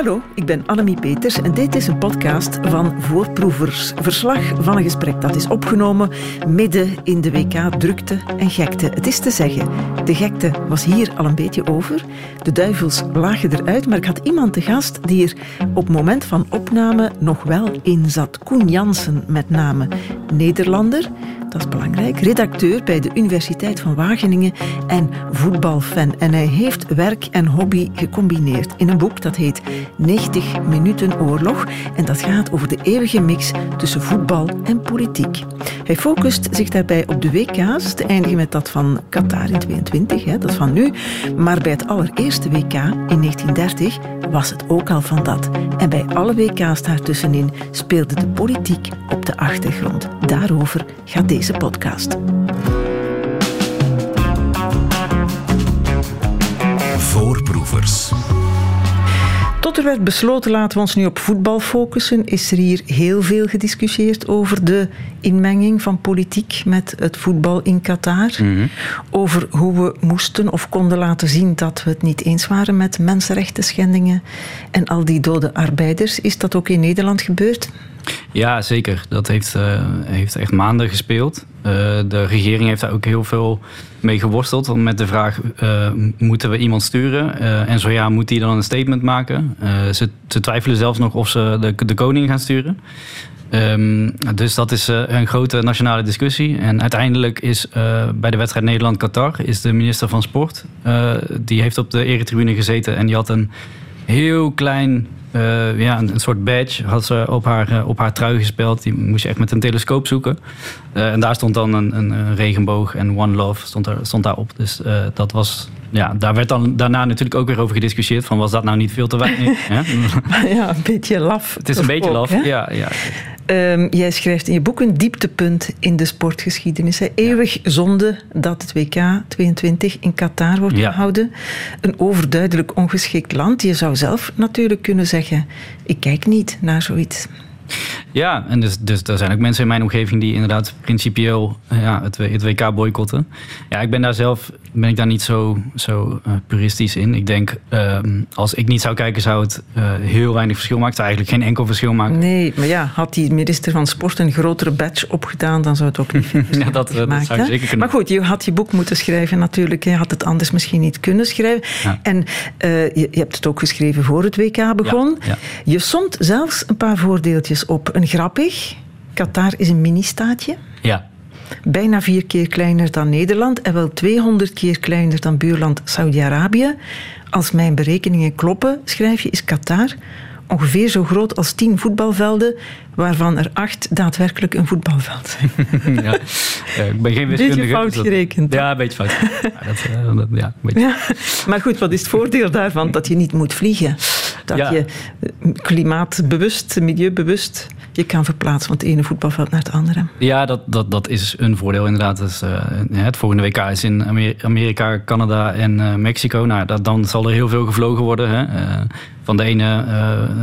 Hallo, ik ben Annemie Peters en dit is een podcast van Voorproevers. Verslag van een gesprek dat is opgenomen midden in de WK-drukte en gekte. Het is te zeggen, de gekte was hier al een beetje over. De duivels lagen eruit, maar ik had iemand te gast die er op moment van opname nog wel in zat. Koen Jansen met name, Nederlander, dat is belangrijk, redacteur bij de Universiteit van Wageningen en voetbalfan. En hij heeft werk en hobby gecombineerd in een boek dat heet 90 minuten oorlog. En dat gaat over de eeuwige mix tussen voetbal en politiek. Hij focust zich daarbij op de WK's, te eindigen met dat van Qatar in 22, hè, dat van nu. Maar bij het allereerste WK in 1930 was het ook al van dat. En bij alle WK's daartussenin speelde de politiek op de achtergrond. Daarover gaat deze podcast. Voorproevers. Er werd besloten, laten we ons nu op voetbal focussen, is er hier heel veel gediscussieerd over de inmenging van politiek met het voetbal in Qatar. Over hoe we moesten of konden laten zien dat we het niet eens waren met mensenrechten schendingen en al die dode arbeiders. Is dat ook in Nederland gebeurd? Ja, zeker. Dat heeft, uh, heeft echt maanden gespeeld. Uh, de regering heeft daar ook heel veel mee geworsteld. Met de vraag, uh, moeten we iemand sturen? en zo ja, moet die dan een statement maken? Ze, ze, twijfelen zelfs nog of ze de, de koning gaan sturen. Um, dus dat is een grote nationale discussie. En uiteindelijk is bij de wedstrijd Nederland-Qatar... is de minister van Sport... die heeft op de eretribune gezeten... en die had een heel klein uh, ja, een, soort badge had ze op haar, uh, op haar trui gespeeld. Die moest je echt met een telescoop zoeken. Uh, en daar stond dan een, een, een, regenboog en One Love stond, er, stond daarop. Dus dat was, ja, daar werd dan daarna natuurlijk ook weer over gediscussieerd. Van was dat nou niet veel te weinig? ja, een beetje laf. Het is een beetje laf, ja. ja. Um, jij schrijft in je boek een dieptepunt in de sportgeschiedenis. Hè. Eeuwig ja. zonde dat het WK 22 in Qatar wordt ja. gehouden. Een overduidelijk ongeschikt land. Je zou zelf natuurlijk kunnen zeggen: ik kijk niet naar zoiets. Ja, en dus, dus er zijn ook mensen in mijn omgeving die inderdaad principieel ja, het, het WK boycotten. Ja, ik ben daar zelf ben ik daar niet zo, zo uh, puristisch in. Ik denk, uh, als ik niet zou kijken, zou het uh, heel weinig verschil maken. Het zou eigenlijk geen enkel verschil maken. Nee, maar ja, had die minister van Sport een grotere badge opgedaan, dan zou het ook niet ja, dat, dat maken, zou zeker kunnen. Maar goed, je had je boek moeten schrijven natuurlijk. Je had het anders misschien niet kunnen schrijven. Ja. En je, je, hebt het ook geschreven voor het WK begon. Ja. Je somt zelfs een paar voordeeltjes op. Een grappig. Qatar is een mini-staatje. Ja. Bijna vier keer kleiner dan Nederland en wel 200 keer kleiner dan buurland Saudi-Arabië. Als mijn berekeningen kloppen, schrijf je, is Qatar ongeveer zo groot als tien voetbalvelden, waarvan er acht daadwerkelijk een voetbalveld zijn. ja, ik ben geen wiskundige. Beetje fout dat, gerekend. Ja, een beetje fout. ja, dat, dat, ja, beetje. Ja, maar goed, wat is het voordeel daarvan? Dat je niet moet vliegen. Dat Ja. je klimaatbewust, milieubewust je kan verplaatsen van het ene voetbalveld naar het andere. Ja, dat, dat, dat is een voordeel inderdaad. Dus, uh, het volgende WK is in Amer Amerika, Canada en uh, Mexico. Nou, dat, dan zal er heel veel gevlogen worden. Hè? Uh, van de ene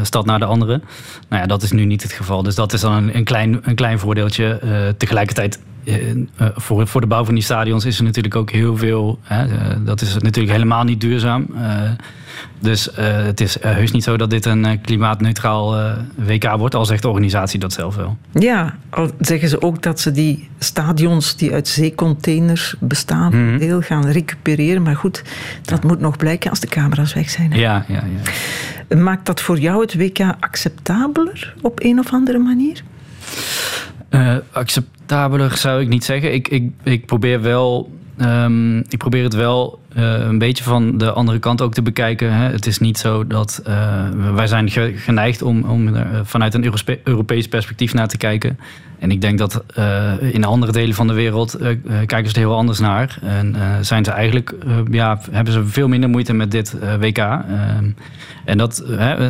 stad naar de andere. Nou ja, dat is nu niet het geval. Dus dat is dan een, een klein, een klein voordeeltje. tegelijkertijd voor, voor de bouw van die stadions is er natuurlijk ook heel veel. dat is natuurlijk helemaal niet duurzaam. Dus uh, het is uh, heus niet zo dat dit een uh, klimaatneutraal WK wordt, al zegt de organisatie dat zelf wel. Ja, al zeggen ze ook dat ze die stadions die uit zeecontainers bestaan, mm -hmm. deel gaan recupereren. Maar goed, dat ja. moet nog blijken als de camera's weg zijn. Hè? Ja, ja, ja. Maakt dat voor jou het WK acceptabeler op een of andere manier? Acceptabeler zou ik niet zeggen. Ik, ik, ik probeer wel. Um, ik probeer het wel uh, een beetje van de andere kant ook te bekijken. Hè. Het is niet zo dat uh, wij zijn geneigd om, om er vanuit een Europe Europees perspectief naar te kijken. En ik denk dat in andere delen van de wereld kijken ze er heel anders naar. En zijn ze eigenlijk, ja, hebben ze veel minder moeite met dit WK. en dat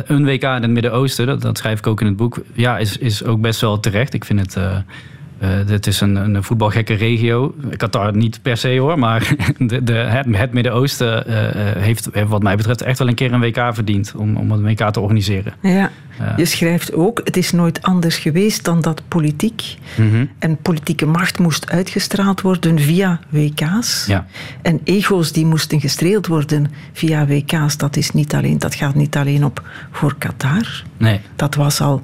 een WK in het Midden-Oosten, dat, dat, schrijf ik ook in het boek, ja, is, is ook best wel terecht. Ik vind het Uh, dit is een, een voetbalgekke regio. Qatar niet per se hoor, maar de, de, het, het Midden-Oosten uh, heeft wat mij betreft echt wel een keer een WK verdiend om, om een WK te organiseren. Ja. Je schrijft ook, het is nooit anders geweest dan dat politiek Mhm. en politieke macht moest uitgestraald worden via WK's. Ja. En ego's die moesten gestreeld worden via WK's. Dat, is niet alleen, dat gaat niet alleen op voor Qatar. Nee. Dat was al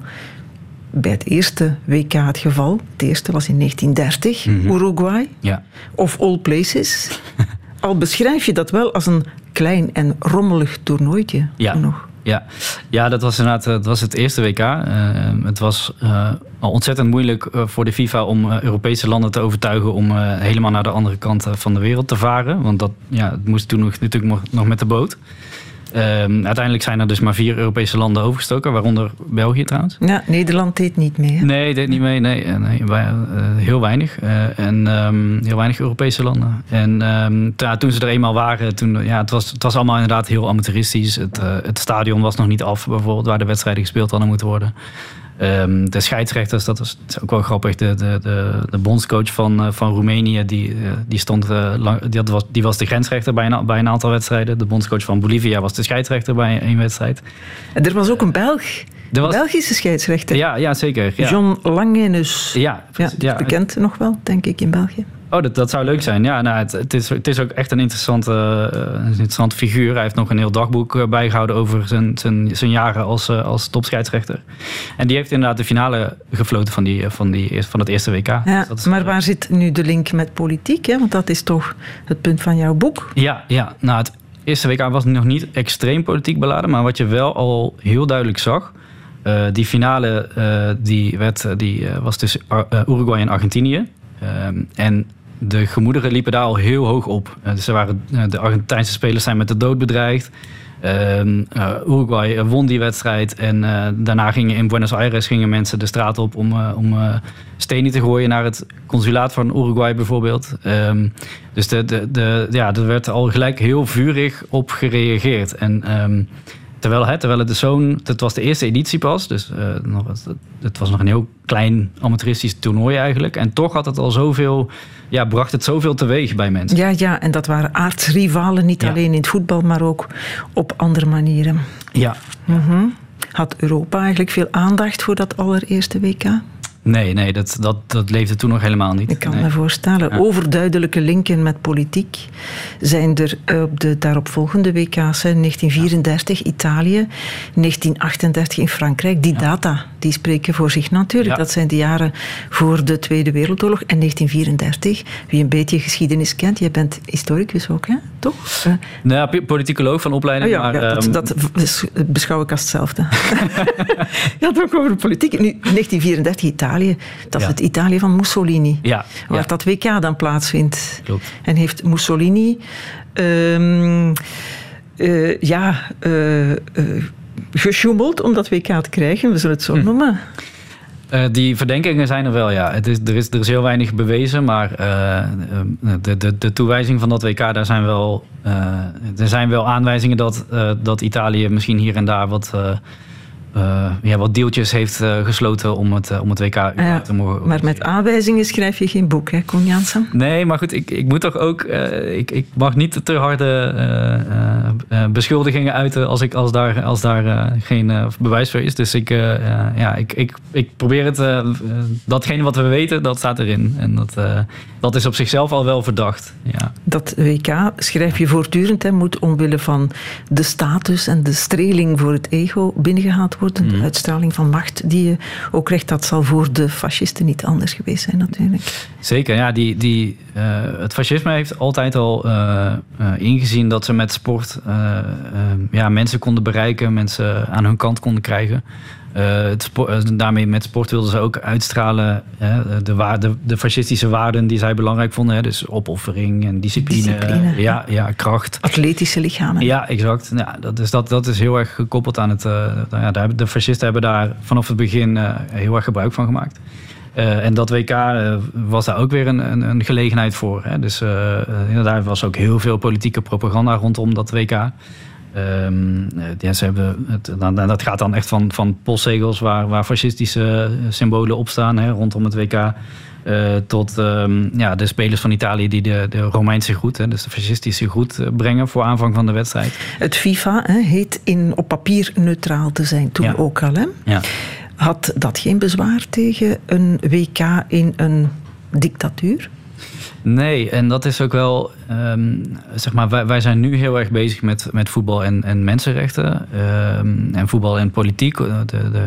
bij het eerste WK het geval. Het eerste was in 1930, Uruguay. Ja. Of all places. al beschrijf je dat wel als een klein en rommelig toernooitje. Ja. Nog. Ja. ja, dat was inderdaad dat was het eerste WK. Uh, het was uh, al ontzettend moeilijk voor de FIFA om Europese landen te overtuigen om helemaal naar de andere kant van de wereld te varen. Want dat ja, het moest toen nog, natuurlijk nog met de boot. Um, uiteindelijk zijn er dus maar vier Europese landen overgestoken, waaronder België trouwens. Ja, Nederland deed niet mee. Hè? Nee, deed niet mee. Nee, nee wij, uh, heel weinig. Uh, en um, heel weinig Europese landen. En um, ja, toen ze er eenmaal waren, toen, ja, het, was, het was allemaal inderdaad heel amateuristisch. Het, uh, het stadion was nog niet af, bijvoorbeeld, waar de wedstrijden gespeeld hadden moeten worden. Um, de scheidsrechters, dat is ook wel grappig. De, de, de, de bondscoach van, uh, van Roemenië, die, uh, die, stond, lang, die, was, die was de grensrechter bij een, bij een aantal wedstrijden. De bondscoach van Bolivia was de scheidsrechter bij een wedstrijd. En er was ook een Belg. Er was, Belgische scheidsrechter. Ja, ja zeker. Ja. John Langenus. Ja, ja, ja, bekend nog wel, denk ik, in België. Oh, dat, dat zou leuk zijn. Ja, nou, het, het, is, het is ook echt een interessante, uh, interessante figuur. Hij heeft nog een heel dagboek uh, bijgehouden over zijn, zijn, zijn jaren als, uh, als topscheidsrechter. En die heeft inderdaad de finale gefloten van, die, van, die, van het eerste WK. Ja, dus is, maar waar zit nu de link met politiek? Hè? Want dat is toch het punt van jouw boek. Ja, ja. nou het eerste WK was nog niet extreem politiek beladen. Maar wat je wel al heel duidelijk zag... Uh, die finale uh, die werd, die, uh, was tussen Uruguay en Argentinië. En de gemoederen liepen daar al heel hoog op. dus ze waren, de Argentijnse spelers zijn met de dood bedreigd. Uruguay won die wedstrijd. En daarna gingen in Buenos Aires gingen mensen de straat op om, om stenen te gooien naar het consulaat van Uruguay bijvoorbeeld. Um, dus de, de, de, ja, er werd al gelijk heel vurig op gereageerd. En Terwijl, hè, terwijl het de zo'n, het was de eerste editie pas, dus uh, nog, het was nog een heel klein amateuristisch toernooi eigenlijk. En toch had het al zoveel, ja, bracht het zoveel teweeg bij mensen. Ja, ja, en dat waren aardsrivalen, niet ja. alleen in het voetbal, maar ook op andere manieren. Ja. Mm -hmm. Had Europa eigenlijk veel aandacht voor dat allereerste WK? Nee, nee dat, dat, dat leefde toen nog helemaal niet. Ik kan nee. me voorstellen. Ja. Overduidelijke linken met politiek zijn er op de daaropvolgende WK's. 1934 ja. Italië, 1938 in Frankrijk. Die ja. data die spreken voor zich natuurlijk. Dat zijn de jaren voor de Tweede Wereldoorlog. En 1934, wie een beetje geschiedenis kent, jij bent historicus ook, hè? toch? Uh, nou, politicoloog van opleiding. Oh ja, maar, dat, um... dat, beschouw ik als hetzelfde. ja, het ook over politiek. Nu, 1934 Italië. Dat is het Italië van Mussolini. Ja, waar ja. dat WK dan plaatsvindt. Klopt. En heeft Mussolini... Um, uh, ja... Uh, uh, gesjoemeld om dat WK te krijgen, we zullen het zo hm. noemen. Uh, die verdenkingen zijn er wel, ja. Het is, er, is, er is heel weinig bewezen, maar de, de, de toewijzing van dat WK, daar zijn wel, er zijn wel aanwijzingen dat, dat Italië misschien hier en daar wat, ja, wat deeltjes heeft gesloten om het, om het WK ja, te mogen. Maar met aanwijzingen schrijf je geen boek, hè, Koen Jansen? Nee, maar goed, ik, ik moet toch ook, ik, ik mag niet te harde beschuldigingen uiten als, ik, als daar, als daar geen bewijs voor is. Dus ik, ja, ik, ik, ik probeer het, datgene wat we weten, dat staat erin. En dat, dat is op zichzelf al wel verdacht. Ja. Dat WK, schrijf je voortdurend, hè, moet omwille van de status en de streling voor het ego binnengehaald worden. Mm. De uitstraling van macht die je ook krijgt, dat zal voor de fascisten niet anders geweest zijn natuurlijk. Zeker, ja. Die, die, uh, het fascisme heeft altijd al uh, uh, ingezien dat ze met sport ja, mensen konden bereiken, mensen aan hun kant konden krijgen. Het sport, daarmee met sport wilden ze ook uitstralen hè, de, waarde, de fascistische waarden die zij belangrijk vonden. Hè, dus opoffering en discipline, discipline ja, ja, kracht. Atletische lichamen. Ja, exact. Ja, dat, is, dat, dat is heel erg gekoppeld aan het... Uh, ja, de fascisten hebben daar vanaf het begin heel erg gebruik van gemaakt. Uh, en dat WK uh, was daar ook weer een, een, een gelegenheid voor. Hè. Dus uh, daar was ook heel veel politieke propaganda rondom dat WK. Um, ja, ze hebben het, dan, dat gaat dan echt van, van postzegels waar, waar fascistische symbolen op staan hè, rondom het WK. Uh, tot um, ja, de spelers van Italië die de, de Romeinse groet, hè, dus de fascistische groet, brengen voor aanvang van de wedstrijd. Het FIFA hè, heet in, op papier neutraal te zijn, toen Ja. ook al. Hè? Ja. Had dat geen bezwaar tegen een WK in een dictatuur? Nee, en dat is ook wel, ehm, zeg maar, wij, wij zijn nu heel erg bezig met, met voetbal en, en mensenrechten. ehm, en voetbal en politiek, de, de,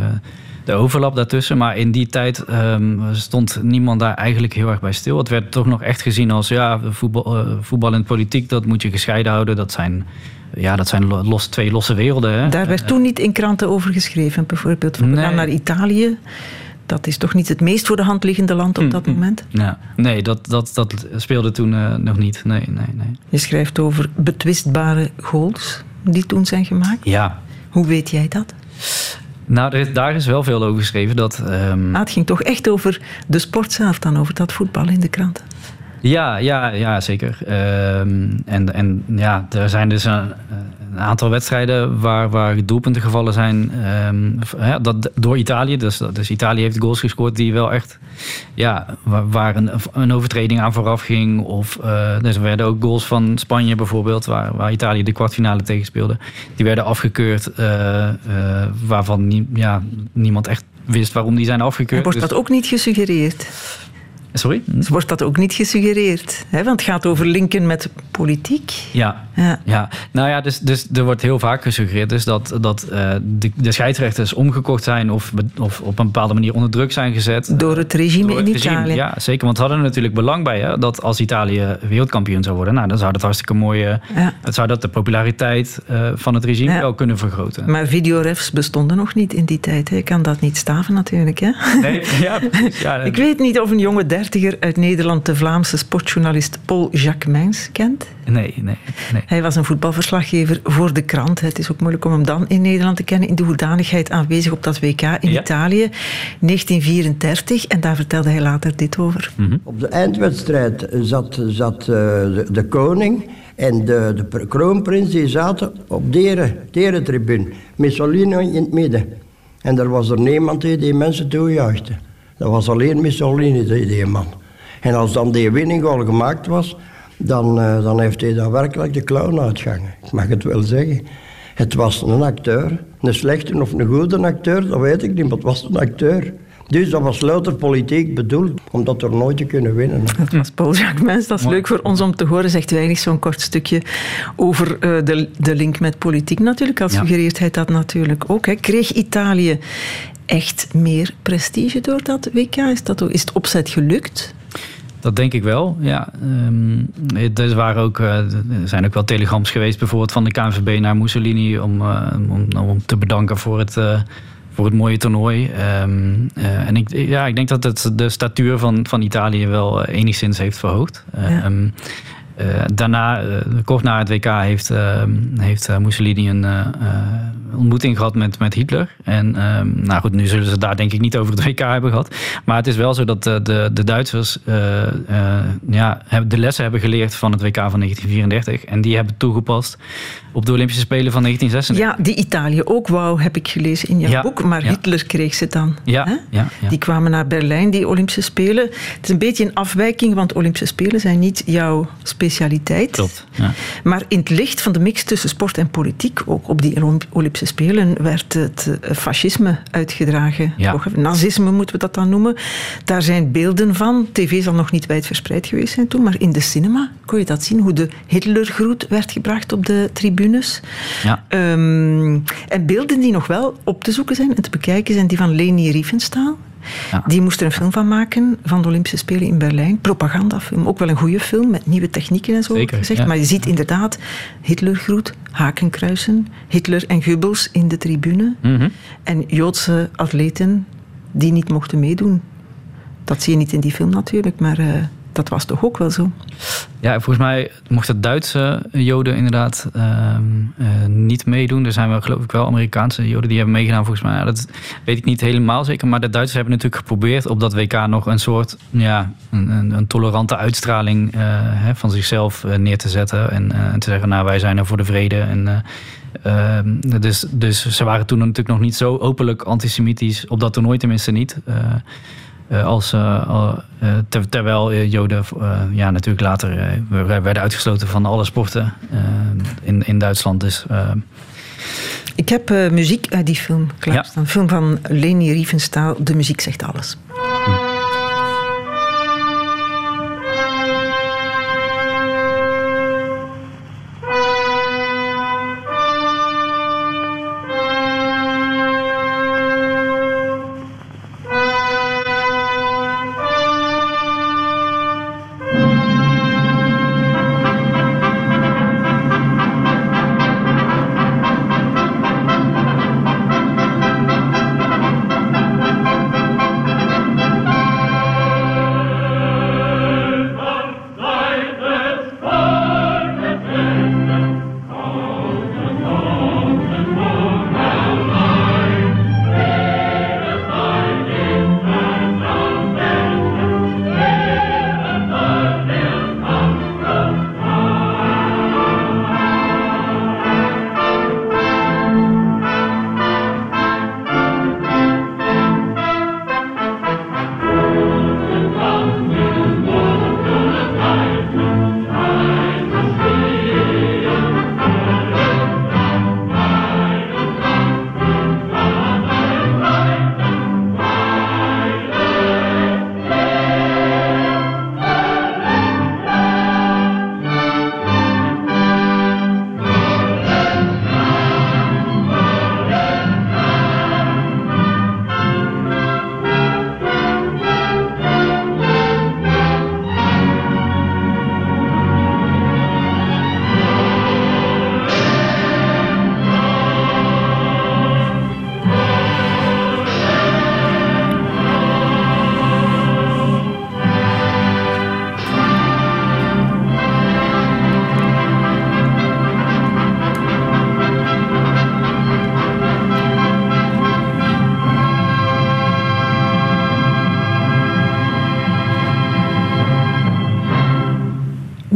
de overlap daartussen. Maar in die tijd ehm, stond niemand daar eigenlijk heel erg bij stil. Het werd toch nog echt gezien als, ja, voetbal, eh, voetbal en politiek, dat moet je gescheiden houden. Dat zijn, ja, dat zijn lo- los, twee losse werelden. Hè? Daar werd toen niet in kranten over geschreven, bijvoorbeeld. Van we Nee. gaan naar Italië. Dat is toch niet het meest voor de hand liggende land op dat moment? Ja, nee, dat, dat, dat speelde toen eh, nog niet. Nee, nee, nee. Je schrijft over betwistbare goals die toen zijn gemaakt. Ja, Hoe weet jij dat? nou, er daar is wel veel over geschreven. Dat, Ah, het ging toch echt over de sport zelf dan, over dat voetbal in de kranten. Ja, ja, ja zeker. Ehm, en, en ja, er zijn dus een, een aantal wedstrijden waar, waar doelpunten gevallen zijn ehm, ja, dat, door Italië. Dus, dus Italië heeft goals gescoord die wel echt, ja, waar, waar een, een overtreding aan vooraf ging. Of eh, dus er werden ook goals van Spanje bijvoorbeeld, waar, waar Italië de kwartfinale tegen speelde. Die werden afgekeurd, eh, eh, waarvan nie- ja, niemand echt wist waarom die zijn afgekeurd. Wordt Dus- dat ook niet gesuggereerd? Sorry? Wordt dat ook niet gesuggereerd? Hè? Want het gaat over linken met politiek. Ja, Ja. Ja, nou ja, dus, dus er wordt heel vaak gesuggereerd dus dat, dat eh, de, de scheidsrechters omgekocht zijn of, of op een bepaalde manier onder druk zijn gezet. Door het regime Door het in regime. Italië. Ja, zeker. Want ze hadden er natuurlijk belang bij hè, dat als Italië wereldkampioen zou worden, nou, dan zou dat hartstikke mooi. eh, Ja. het zou dat de populariteit eh, van het regime Ja. wel kunnen vergroten. Maar videorefs bestonden nog niet in die tijd. Hè? Je kan dat niet staven natuurlijk. Hè? Nee, ja, ja, Ik weet niet of een jonge dertiger uit Nederland de Vlaamse sportjournalist Paul Jacquemins kent. nee, nee, nee. Hij was een voetbalverslaggever voor de krant. Het is ook moeilijk om hem dan in Nederland te kennen. In de hoedanigheid aanwezig op dat WK in Ja. Italië, 1934. En daar vertelde hij later dit over. Op de eindwedstrijd zat, zat eh, de, de koning en de, de pr- kroonprins die zaten op de eretribune. Mussolini in het midden. En er was er niemand die die mensen toejuichte. Dat was alleen Mussolini, die, die man. En als dan die winning al gemaakt was, dan, eh, dan heeft hij daar werkelijk de clown uitgangen. Ik mag het wel zeggen. Het was een acteur. Een slechte of een goede acteur, dat weet ik niet, maar het was een acteur. Dus dat was louter politiek bedoeld, om dat er nooit te kunnen winnen. Dat was Paul Jacquemins. Dat is leuk voor ons om te horen. Zegt weinig zo'n kort stukje over eh, de, de link met politiek natuurlijk. Al Ja. suggereert hij dat natuurlijk ook. Hè. Kreeg Italië echt meer prestige door dat WK? Is, dat, ook- is het opzet gelukt? Dat denk ik wel, ja. Ehm, er, waren ook, eh, er zijn ook wel telegrams geweest, bijvoorbeeld van de KNVB naar Mussolini, om, eh, om, om te bedanken voor het, eh, voor het mooie toernooi. Ehm, eh, en ik, ja, ik denk dat het de statuur van, van Italië wel enigszins heeft verhoogd. Eh, Ja. ehm, eh, daarna, eh, kort na het WK, heeft, ehm, heeft eh, Mussolini een eh, eh, ontmoeting gehad met, met Hitler. En ehm, nou goed, nu zullen ze daar denk ik niet over het WK hebben gehad. Maar het is wel zo dat de, de, Duitsers eh, eh, ja, de lessen hebben geleerd van het WK van 1934. En die hebben toegepast op de Olympische Spelen van 1936. Ja, die Italië ook wou, heb ik gelezen in jouw Ja, boek. Maar ja. Hitler kreeg ze dan. Ja, ja, ja. Die kwamen naar Berlijn, die Olympische Spelen. Het is een beetje een afwijking, want Olympische Spelen zijn niet jouw specialiteit. Klopt. Ja. Maar in het licht van de mix tussen sport en politiek, ook op die Olymp- Olympische Spelen, werd het eh, fascisme uitgedragen. Nazisme moeten we dat dan noemen. Daar zijn beelden van. TV zal nog niet wijdverspreid geweest zijn toen, maar in de cinema kon je dat zien, hoe de Hitlergroet werd gebracht op de tribunes. Ja. Ehm, en beelden die nog wel op te zoeken zijn en te bekijken zijn die van Leni Riefenstahl. Ja. Die moest er een film van maken van de Olympische Spelen in Berlijn. Propagandafilm. Ook wel een goede film met nieuwe technieken en zo. Zeker, gezegd. ja. Maar je ziet inderdaad Hitlergroet, hakenkruisen, Hitler en Goebbels in de tribune. Mhm. En Joodse atleten die niet mochten meedoen. Dat zie je niet in die film natuurlijk, maar eh, dat was toch ook wel zo. Ja, volgens mij mochten Duitse Joden inderdaad ehm, eh, niet meedoen. Er zijn wel, geloof ik, wel Amerikaanse Joden die hebben meegedaan, volgens mij. Dat weet ik niet helemaal zeker. Maar de Duitsers hebben natuurlijk geprobeerd op dat WK nog een soort ja, een, een, tolerante uitstraling eh, hè, van zichzelf eh, neer te zetten. En, te zeggen, nou, wij zijn er voor de vrede. En, eh, ehm, dus, dus ze waren toen natuurlijk nog niet zo openlijk antisemitisch, op dat toernooi tenminste niet. Als, terwijl Joden ja, natuurlijk later werden uitgesloten van alle sporten in, in Duitsland. Dus ik heb muziek uit die film klaarstaan. Ja. Een film van Leni Riefenstahl. De muziek zegt alles.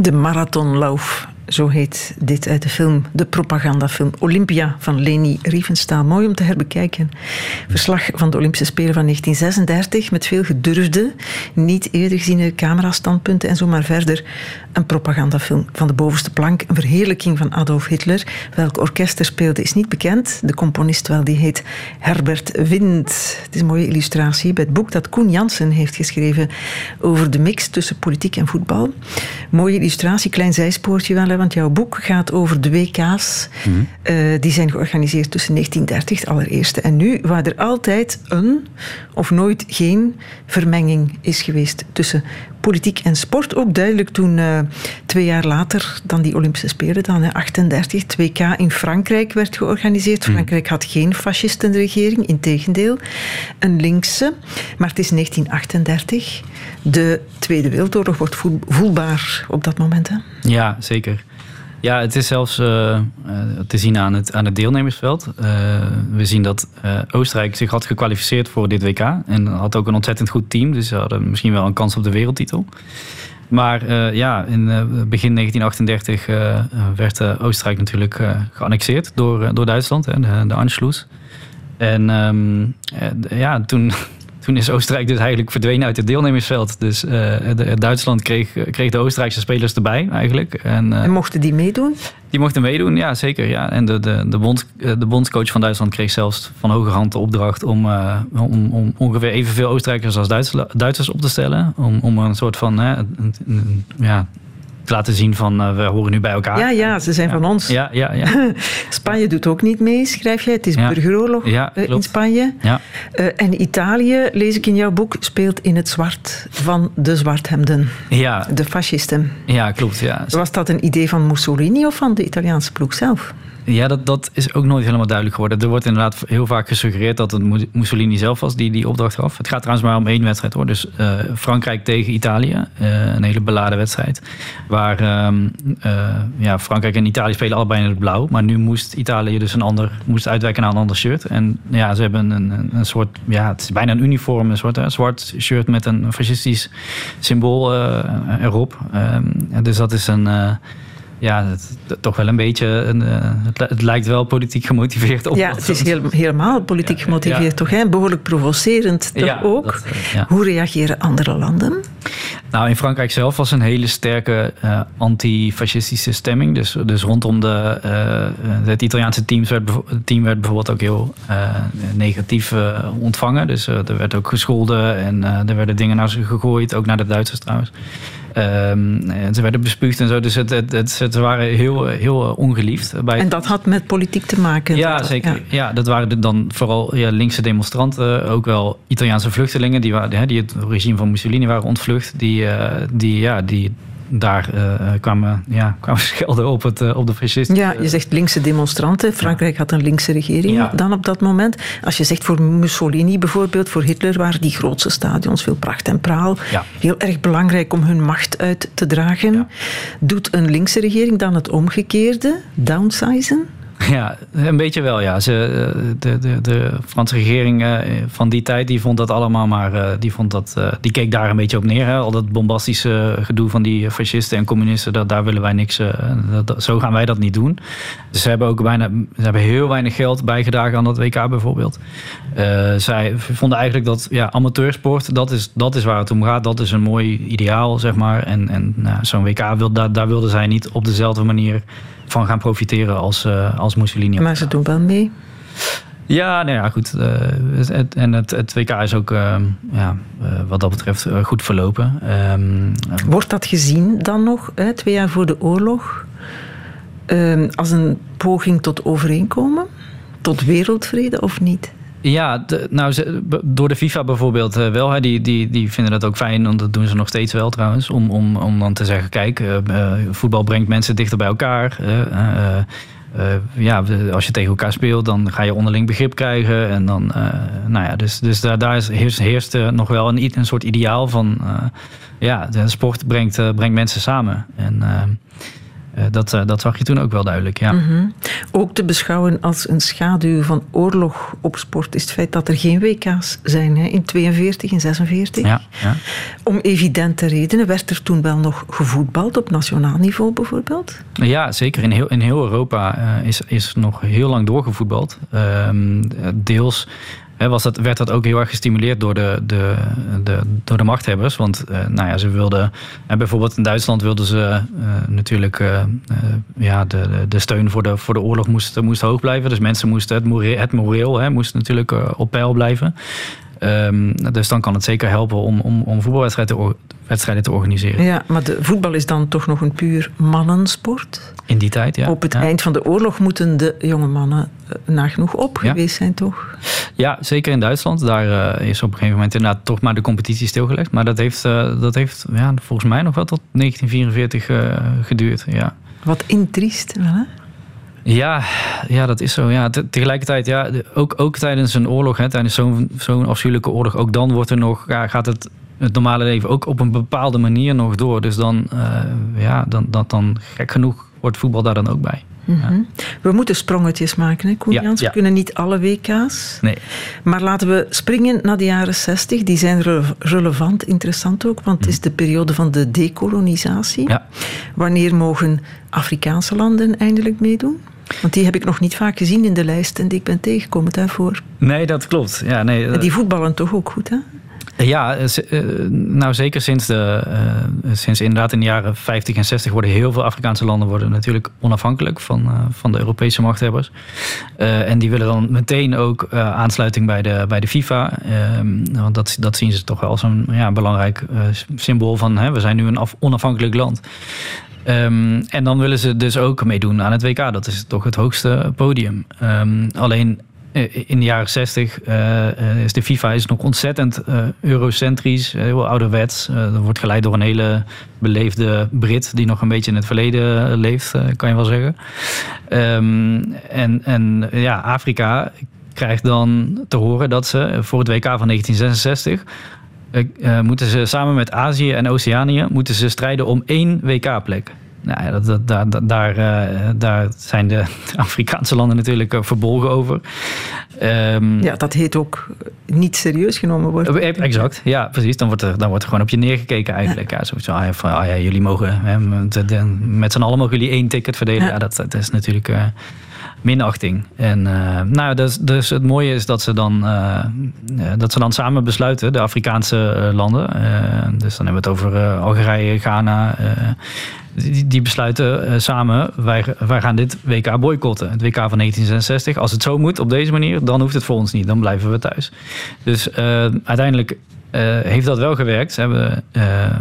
De marathonlauf. Zo heet dit uit de film, de propagandafilm Olympia van Leni Riefenstahl. Mooi om te herbekijken. Verslag van de Olympische Spelen van 1936 met veel gedurfde, niet eerder geziene camerastandpunten en zo maar verder. Een propagandafilm van de bovenste plank, een verheerlijking van Adolf Hitler. Welk orkest er speelde is niet bekend. De componist wel, die heet Herbert Wind. Het is een mooie illustratie bij het boek dat Koen Jansen heeft geschreven over de mix tussen politiek en voetbal. Mooie illustratie, klein zijspoortje wel, want jouw boek gaat over de WK's. Mm die zijn georganiseerd tussen 1930, het allereerste, en nu, waar er altijd een of nooit geen vermenging is geweest tussen politiek en sport. Ook duidelijk toen uh, twee jaar later dan die Olympische Spelen, dan in 38, 2K in Frankrijk werd georganiseerd. Hmm. Frankrijk had geen fascistenregering, integendeel, een linkse. Maar het is 1938. De Tweede Wereldoorlog wordt voelbaar op dat moment. Hè? Ja, zeker. Ja, het is zelfs uh, te zien aan het, aan het deelnemersveld. Uh, we zien dat Oostenrijk zich had gekwalificeerd voor dit WK. En had ook een ontzettend goed team. Dus ze hadden misschien wel een kans op de wereldtitel. Maar ja, in begin 1938 werd Oostenrijk natuurlijk geannexeerd door, door Duitsland, hè, de, de Anschluss. En um, ja, toen, toen is Oostenrijk dus eigenlijk verdwenen uit het deelnemersveld. Dus uh, Duitsland kreeg, kreeg de Oostenrijkse spelers erbij eigenlijk. En, uh, en, mochten die meedoen? Die mochten meedoen, ja zeker. Ja. En de, de, de, bond, de bondscoach van Duitsland kreeg zelfs van hogerhand de opdracht om, uh, om, om ongeveer evenveel Oostenrijkers als Duitsers op te stellen. Om, om een soort van ja, laten zien van uh, we horen nu bij elkaar. Ja, ja, ze zijn van ons. Ja, ja, ja. Spanje doet ook niet mee, schrijf jij. Het is burgeroorlog uh, in Spanje. Ja. Uh, en Italië, lees ik in jouw boek, speelt in het zwart van de zwarthemden. Ja. De fascisten. Ja, klopt. Ja. Was dat een idee van Mussolini of van de Italiaanse ploeg zelf? Ja, dat, dat is ook nooit helemaal duidelijk geworden. Er wordt inderdaad heel vaak gesuggereerd dat het Mussolini zelf was die die opdracht gaf. Het gaat trouwens maar om één wedstrijd hoor. Dus uh, Frankrijk tegen Italië. Uh, een hele beladen wedstrijd. Waar uh, ja, Frankrijk en Italië spelen allebei in het blauw. Maar nu moest Italië dus een ander, moest uitwijken naar een ander shirt. En ja, ze hebben een, een, een soort, ja, het is bijna een uniform. Een soort hè, zwart shirt met een fascistisch symbool erop. Ehm, dus dat is een ja, het, toch wel een beetje. Een, het, het, lijkt wel politiek gemotiveerd op. Ja, het is heel, helemaal politiek gemotiveerd, toch? Hè? Behoorlijk provocerend, toch ook? Dat, Hoe reageren andere landen? Nou, in Frankrijk zelf was een hele sterke uh, antifascistische stemming. Dus, dus rondom de, uh, het Italiaanse team werd, team werd bijvoorbeeld ook heel negatief ontvangen. Dus er werd ook gescholden en er werden dingen naar ze gegooid. Ook naar de Duitsers trouwens. Um, ze werden bespuugd en zo. Dus het, het, het, het waren heel, heel ongeliefd. Bij en dat had met politiek te maken? Ja, dat, zeker. Ja. ja. dat waren dan vooral ja, linkse demonstranten. Ook wel Italiaanse vluchtelingen die, waren, die het regime van Mussolini waren ontvlucht. Die, uh, die, ja, die daar uh, kwamen, ja, kwamen schelden op, het, uh, op de fascisten. Ja, je zegt linkse demonstranten. Frankrijk had een linkse regering ja. dan op dat moment. Als je zegt voor Mussolini bijvoorbeeld, voor Hitler waren die grootste stadions veel pracht en praal. Ja. Heel erg belangrijk om hun macht uit te dragen. Ja. Doet een linkse regering dan het omgekeerde, downsizen? Ja, een beetje wel, ja. Ze, de, de, de Franse regering van die tijd die vond dat allemaal maar... die, vond dat, die keek daar een beetje op neer. Hè. Al dat bombastische gedoe van die fascisten en communisten... Dat, daar willen wij niks... Dat, zo gaan wij dat niet doen. Dus ze hebben ook bijna... Ze hebben heel weinig geld bijgedragen aan dat WK bijvoorbeeld. Uh, zij vonden eigenlijk dat ja, amateursport... Dat is, dat is waar het om gaat. Dat is een mooi ideaal, zeg maar. En, en nou, zo'n WK, wil, daar, daar wilden zij niet op dezelfde manier van gaan profiteren als, uh, als Mussolini. Maar ze doen wel mee. Ja, nou ja, goed. Uh, het, en het, het, WK is ook uh, ja, wat dat betreft goed verlopen. Um, Wordt dat gezien dan nog, hè, twee jaar voor de oorlog, ehm, als een poging tot overeenkomen? Tot wereldvrede of niet? Ja, nou, door de FIFA bijvoorbeeld uh, wel. Hè, die, die, die vinden dat ook fijn, want dat doen ze nog steeds wel trouwens. Om, om, om dan te zeggen, kijk, uh, voetbal brengt mensen dichter bij elkaar. ja, als je tegen elkaar speelt, dan ga je onderling begrip krijgen. En dan, nou ja, dus, dus daar, daar is, heerst nog wel een, een soort ideaal van... ja, de sport brengt, brengt mensen samen. En... Uh, dat, uh, dat zag je toen ook wel duidelijk, ja. Mm -hmm. Ook te beschouwen als een schaduw van oorlog op sport is het feit dat er geen WK's zijn hè, in 42 en 46. Ja, ja. Om evidente redenen werd er toen wel nog gevoetbald op nationaal niveau bijvoorbeeld? Ja, zeker. In heel, in heel Europa uh, is, is nog heel lang doorgevoetbald. Ehm, deels was dat, werd dat ook heel erg gestimuleerd door de, de, de, door de machthebbers. Want uh, nou ja, ze wilden, en bijvoorbeeld in Duitsland wilden ze uh, natuurlijk uh, ja, de, de steun voor de, voor de oorlog moest, moest hoog blijven. Dus mensen moesten het moreel, het moreel moest natuurlijk op peil blijven. Um, dus dan kan het zeker helpen om, om, om voetbalwedstrijden te, wedstrijden te organiseren. Ja, maar de voetbal is dan toch nog een puur mannensport? In die tijd, ja. Op het ja. eind van de oorlog moeten de jonge mannen nagenoeg op ja. geweest zijn, toch? Ja, zeker in Duitsland. Daar uh, is op een gegeven moment inderdaad toch maar de competitie stilgelegd. Maar dat heeft, uh, dat heeft ja, volgens mij nog wel tot 1944 uh, geduurd, ja. Wat intriest, wel hè? Ja, ja, dat is zo. Ja, te, tegelijkertijd, ja, ook, ook tijdens een oorlog, hè, tijdens zo'n zo'n afschuwelijke oorlog, ook dan wordt er nog, ja, gaat het, het normale leven ook op een bepaalde manier nog door. Dus dan, uh, ja, dan, dat, dan gek genoeg wordt voetbal daar dan ook bij. Mm -hmm. ja. We moeten sprongetjes maken, hè, Koen Jans? Ja, ja. We kunnen niet alle WK's. Nee. Maar laten we springen naar de jaren 60. Die zijn re relevant, interessant ook, want het is de periode van de dekolonisatie. Ja. Wanneer mogen Afrikaanse landen eindelijk meedoen? Want die heb ik nog niet vaak gezien in de lijsten die ik ben tegengekomen daarvoor. Nee, dat klopt. Ja, nee, en die voetballen toch ook goed, hè? Ja, nou zeker sinds, de, sinds inderdaad in de jaren 50 en 60 worden heel veel Afrikaanse landen worden natuurlijk onafhankelijk van, van de Europese machthebbers. Uh, en die willen dan meteen ook aansluiting bij de, bij de FIFA. want dat, dat zien ze toch wel als een ja, belangrijk symbool van hè, we zijn nu een af, onafhankelijk land. Um, en dan willen ze dus ook meedoen aan het WK. Dat is toch het hoogste podium. Um, alleen in de jaren 60 uh, is de FIFA is nog ontzettend eurocentrisch, heel ouderwets. Dat wordt geleid door een hele beleefde Brit die nog een beetje in het verleden leeft, kan je wel zeggen. Um, en, en ja, Afrika krijgt dan te horen dat ze voor het WK van 1966 moeten ze samen met Azië en Oceanië moeten ze strijden om één WK-plek. Nou ja, dat, dat, daar, dat- daar, eh, daar zijn de Afrikaanse landen natuurlijk eh, verbolgen over. Ehm, Ja, dat heet ook niet serieus genomen worden. Eh, Exact, ja, precies. Dan wordt, er, dan wordt er gewoon op je neergekeken eigenlijk. Ja. zoiets van, ah ja, van, ah ja, jullie mogen, hè, met, z'n allen mogen jullie één ticket verdelen. Ja. Ja, dat, dat is natuurlijk eh, minachting. En eh, nou, dus, dus het mooie is dat ze, dan, eh, eh, dat ze dan samen besluiten, de Afrikaanse landen. Dus dan hebben we het over Algerije, Ghana. die, die besluiten samen, wij, wij gaan dit WK boycotten. Het WK van 1966. Als het zo moet, op deze manier, dan hoeft het voor ons niet. Dan blijven we thuis. Dus uiteindelijk heeft dat wel gewerkt. Hebben, eh, eh,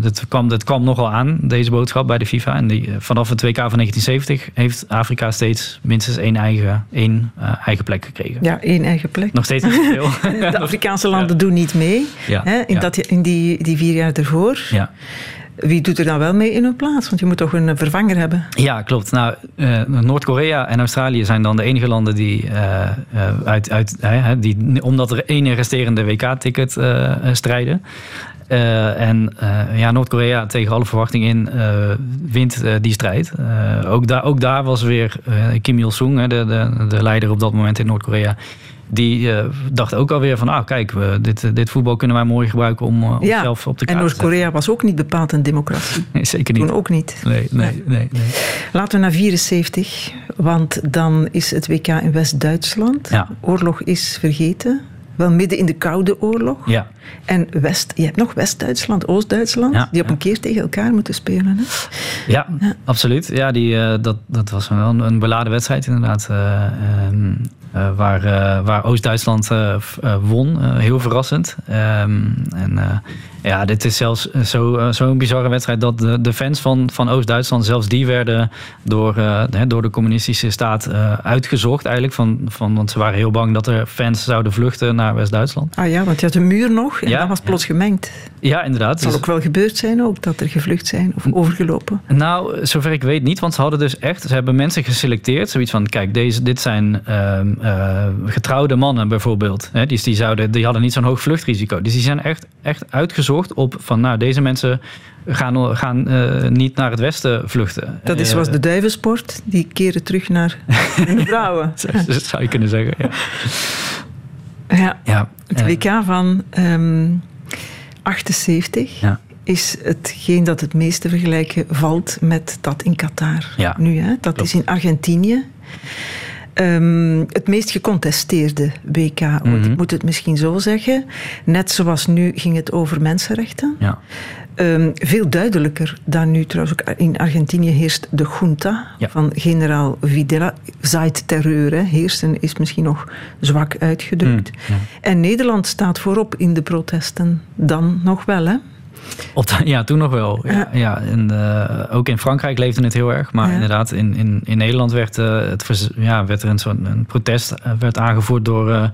dat, kwam, dat kwam nogal aan, deze boodschap bij de FIFA. En die, eh, vanaf het WK van 1970 heeft Afrika steeds minstens één eigen, één, eh, eigen plek gekregen. Ja, één eigen plek. Nog steeds niet veel. De Afrikaanse landen doen niet mee. Ja, Hè, in ja. dat, in die, die vier jaar ervoor. Ja. Wie doet er dan wel mee in hun plaats? Want je moet toch een eh, vervanger hebben. Ja, klopt. Nou, eh, Noord-Korea en Australië zijn dan de enige landen die, eh, uit, uit, die omdat er één resterende WK-ticket strijden. En ja, Noord-Korea tegen alle verwachting in wint die strijd. Ook, daar ook daar was weer Kim Il-sung, de, de, de leider op dat moment in Noord-Korea. Die eh, dacht ook alweer van, ah kijk, we, dit, dit voetbal kunnen wij mooi gebruiken om uh, Ja, onszelf op de en kaart te zetten. Noord-Korea was ook niet bepaald een democratie. Nee, zeker niet. Toen ook niet. Nee, nee, nee. nee. Laten we naar 74, want dan is het WK in West-Duitsland. Ja. Oorlog is vergeten. Wel midden in de Koude Oorlog. Ja. En West, je hebt nog West-Duitsland, Oost-Duitsland, Ja, die op een keer tegen elkaar moeten spelen. Hè? Ja, absoluut. Ja, die, eh, dat, dat was wel een, een beladen wedstrijd inderdaad. eh, eh, waar, eh, waar Oost-Duitsland eh, won. Heel verrassend. Ehm, en ja, dit is zelfs zo, eh, zo'n bizarre wedstrijd dat de, de fans van, van Oost-Duitsland, zelfs die werden door, eh, door de communistische staat eh, uitgezocht eigenlijk. Van, van, want ze waren heel bang dat er fans zouden vluchten naar West-Duitsland. Ah ja, want je had een muur nog en Ja, dat was plots gemengd. Ja, inderdaad. Het zal Dus- ook wel gebeurd zijn ook, dat er gevlucht zijn of overgelopen. Nou, zover ik weet niet, want ze hadden dus echt, ze hebben mensen geselecteerd. Zoiets van, kijk, deze, dit zijn eh, getrouwde mannen bijvoorbeeld. Hè, die, die, zouden, die hadden niet zo'n hoog vluchtrisico. Dus die zijn echt, echt uitgezocht op van, nou, deze mensen gaan, gaan eh, niet naar het westen vluchten. Dat is Eh, zoals de duivensport, die keren terug naar de vrouwen. dat zou je kunnen zeggen, ja. Ja, ja het eh, WK van ehm 78 Ja. is hetgeen dat het meest te vergelijken valt met dat in Qatar. Ja, Nu, hè? Dat klopt. is in Argentinië. Ehm, het meest gecontesteerde WK. Mhm. Ik moet het misschien zo zeggen. Net zoals nu ging het over mensenrechten. ja. Ehm, veel duidelijker dan nu trouwens ook in Argentinië heerst de junta Ja. van generaal Videla. Zaait terreur, hè. heersen is misschien nog zwak uitgedrukt. Mm, ja. En Nederland staat voorop in de protesten. Dan nog wel, hè? Op de- ja, toen nog wel. Ja, en, eh, ook in Frankrijk leefde het heel erg. Maar Ja. inderdaad, in, in, in Nederland werd, eh, het, ja, werd er een soort een protest eh, werd aangevoerd door, eh,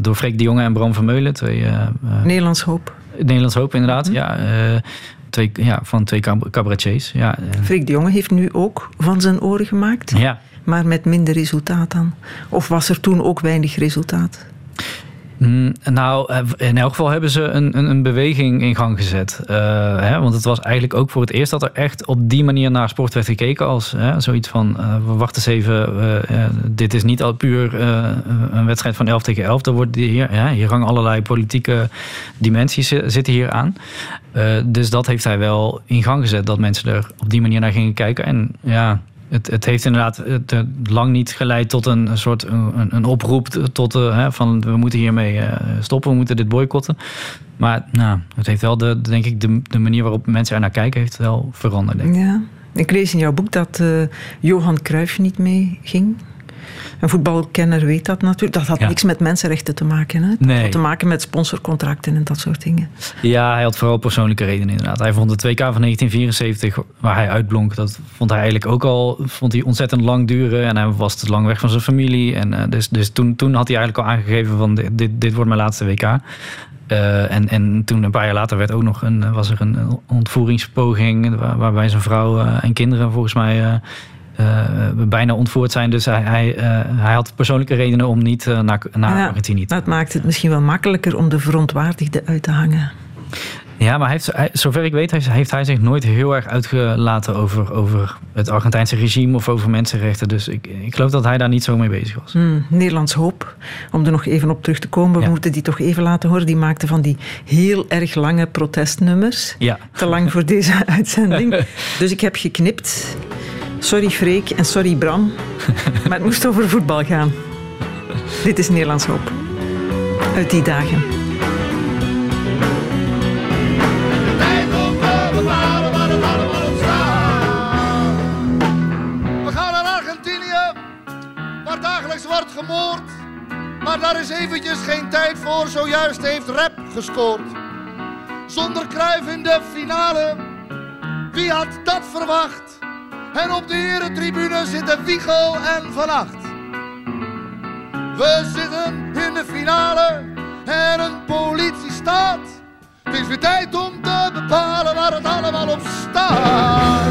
door Freek de Jonge en Bram Vermeulen. Twee, eh, eh, Nederlands hoop. Nederlands Hoop, inderdaad. Mhm. ja, twee, ja, van twee cab- cabaretiers. Ja, Freek de Jonge heeft nu ook van zijn oren gemaakt. ja. Maar met minder resultaat dan. Of was er toen ook weinig resultaat? Mm, Nou, eh, in elk geval hebben ze een, een, een beweging in gang gezet. Eh, hè, want het was eigenlijk ook voor het eerst dat er echt op die manier naar sport werd gekeken. Als hè, zoiets van, eh, we wachten eens even, eh, eh, dit is niet al puur eh, een wedstrijd van 11 tegen 11. Er wordt hier, ja, hier hangen allerlei politieke dimensies eh, zitten hier aan. Eh, dus dat heeft hij wel in gang gezet, dat mensen er op die manier naar gingen kijken. En ja... Het, het heeft inderdaad het, eh, lang niet geleid tot een, soort een, een oproep tot uh, hè, van we moeten hiermee uh, stoppen, we moeten dit boycotten. Maar nou, het heeft wel de, denk ik, de, manier waarop mensen er naar kijken, heeft wel veranderd. Denk ik. Ja. Ik lees in jouw boek dat Johan Cruijff niet mee ging. Een voetbalkenner weet dat natuurlijk. Dat had ja. niks met mensenrechten te maken. Hè? Dat nee. had te maken met sponsorcontracten en dat soort dingen. Ja, hij had vooral persoonlijke redenen inderdaad. Hij vond het WK van 1974, waar hij uitblonk, dat vond hij eigenlijk ook al vond hij ontzettend lang duren. En hij was te lang weg van zijn familie. En uh, dus, dus toen, toen had hij eigenlijk al aangegeven van dit, dit, dit wordt mijn laatste WK. Uh, en, en toen een paar jaar later werd ook nog een, was er een ontvoeringspoging waar, waarbij zijn vrouw uh, en kinderen volgens mij bijna ontvoerd zijn. Dus hij, hij, hij, had persoonlijke redenen om niet naar, naar ja, Argentinië te Dat maakt het misschien wel makkelijker om de verontwaardigde uit te hangen. Ja, maar heeft, zover ik weet heeft hij zich nooit heel erg uitgelaten over, over het Argentijnse regime of over mensenrechten. Dus ik, ik geloof dat hij daar niet zo mee bezig was. Hmm, Nederlands Hoop, om er nog even op terug te komen, we moeten die toch even laten horen. Die maakte van die heel erg lange protestnummers. Ja. Te lang voor deze uitzending. dus ik heb geknipt. Sorry Freek en sorry Bram, maar het moest over voetbal gaan. Dit is Nederlands Hoop. Uit die dagen. wordt gemoord. Maar daar is eventjes geen tijd voor, zojuist heeft Rep gescoord. Zonder Kruif in de finale, wie had dat verwacht? En op de herentribune zitten Wiegel en Van Acht. We zitten in de finale en een politie staat. Het is weer tijd om te bepalen waar het allemaal op staat.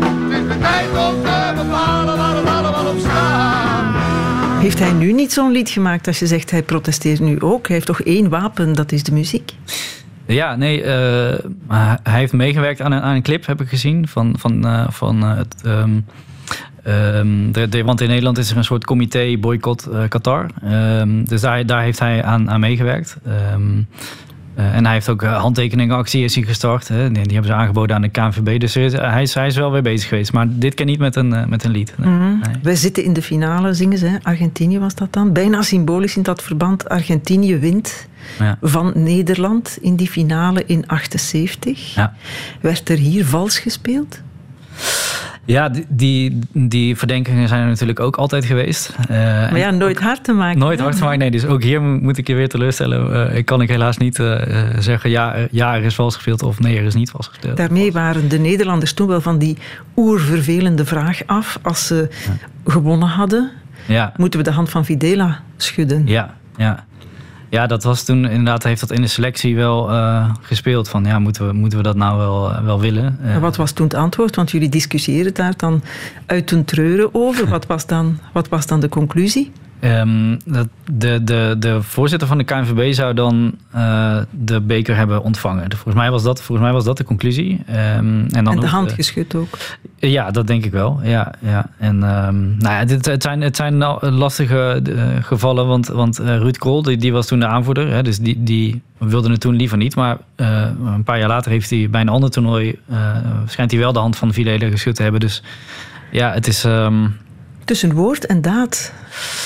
Het is weer tijd om te bepalen waar het allemaal op staat. Heeft hij nu niet zo'n lied gemaakt als je zegt hij protesteert nu ook? Hij heeft toch één wapen, dat is de muziek? Ja, nee, uh, hij heeft meegewerkt aan een, aan een clip, heb ik gezien, van, van, uh, van uh, het... Um, um, de, want in Nederland is er een soort comité boycott Qatar. Um, dus daar, daar heeft hij aan, aan meegewerkt. Uh, en hij heeft ook uh, handtekeningenactie is hij gestart. Hè. Die, die, hebben ze aangeboden aan de KNVB. Dus hij, is, hij, is, wel weer bezig geweest. Maar dit keer niet met een, uh, met een lied. Nee. Mm -hmm. nee. Wij zitten in de finale, zingen ze. Hè. Argentinië was dat dan. Bijna symbolisch in dat verband. Argentinië wint ja. van Nederland in die finale in 78. Ja. Werd er hier vals gespeeld? Ja, die, die, die, verdenkingen zijn er natuurlijk ook altijd geweest. Uh, maar ja, nooit hard te maken. Nooit hard te maken, nee. Dus ook hier moet ik je weer teleurstellen. Uh, ik kan ik helaas niet uh, zeggen, ja, ja, er is vals gespeeld of nee, er is niet vals gespeeld. Daarmee waren de Nederlanders toen wel van die oervervelende vraag af. Als ze ja. gewonnen hadden, ja. moeten we de hand van Videla schudden. Ja, ja. Ja, dat was toen inderdaad, heeft dat in de selectie wel uh, gespeeld. Van ja, moeten we, moeten we dat nou wel, wel willen? Uh, wat was toen het antwoord? Want jullie discussiëren daar dan uit een treuren over. wat, was dan, wat was dan de conclusie? Um, dat de, de, de voorzitter van de KNVB zou dan uh, de beker hebben ontvangen. Volgens mij was dat, volgens mij was dat de conclusie. Um, en, dan en de hand geschud ook? Ja, dat denk ik wel. Ja, ja. En, um, nou ja, dit, het, zijn, het zijn lastige uh, gevallen, want, want Ruud Krol die, die was toen de aanvoerder. Hè, dus die, die wilde het toen liever niet. Maar een paar jaar later heeft hij bij een ander toernooi... schijnt hij wel de hand van Vilele geschud te hebben. Dus ja, het is... Tussen woord en daad